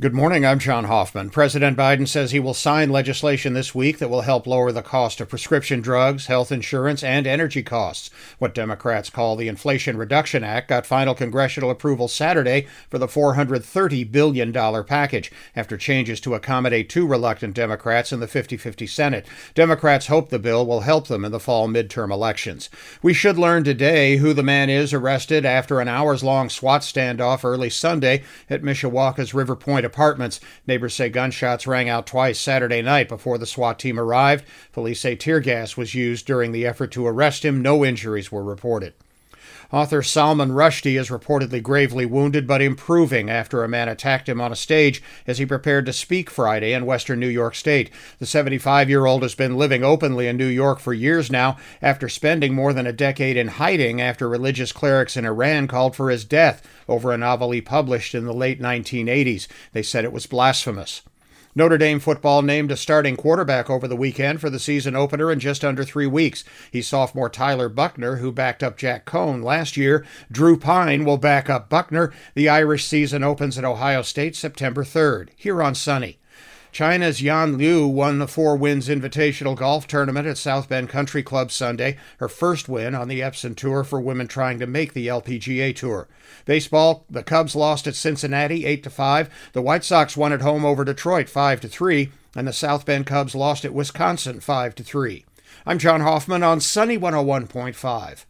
Good morning. I'm John Hoffman. President Biden says he will sign legislation this week that will help lower the cost of prescription drugs, health insurance, and energy costs. What Democrats call the Inflation Reduction Act got final congressional approval Saturday for the $430 billion package after changes to accommodate two reluctant Democrats in the 50 50 Senate. Democrats hope the bill will help them in the fall midterm elections. We should learn today who the man is arrested after an hours long SWAT standoff early Sunday at Mishawaka's River Point apartments. Neighbors say gunshots rang out twice Saturday night before the SWAT team arrived. Police say tear gas was used during the effort to arrest him. No injuries were reported. Author Salman Rushdie is reportedly gravely wounded but improving after a man attacked him on a stage as he prepared to speak Friday in western New York State. The 75 year old has been living openly in New York for years now after spending more than a decade in hiding after religious clerics in Iran called for his death over a novel he published in the late 1980s. They said it was blasphemous. Notre Dame football named a starting quarterback over the weekend for the season opener in just under three weeks. He's sophomore Tyler Buchner, who backed up Jack Coan last year. Drew Pyne will back up Buchner. The Irish season opens at Ohio State September 3rd, here on Sunny. China's Yan Liu won the Four Winds Invitational Golf Tournament at South Bend Country Club Sunday, her first win on the Epson Tour for women trying to make the LPGA Tour. Baseball, the Cubs lost at Cincinnati 8 to 5, the White Sox won at home over Detroit 5 to 3, and the South Bend Cubs lost at Wisconsin 5 to 3. I'm John Hoffman on Sunny 101.5.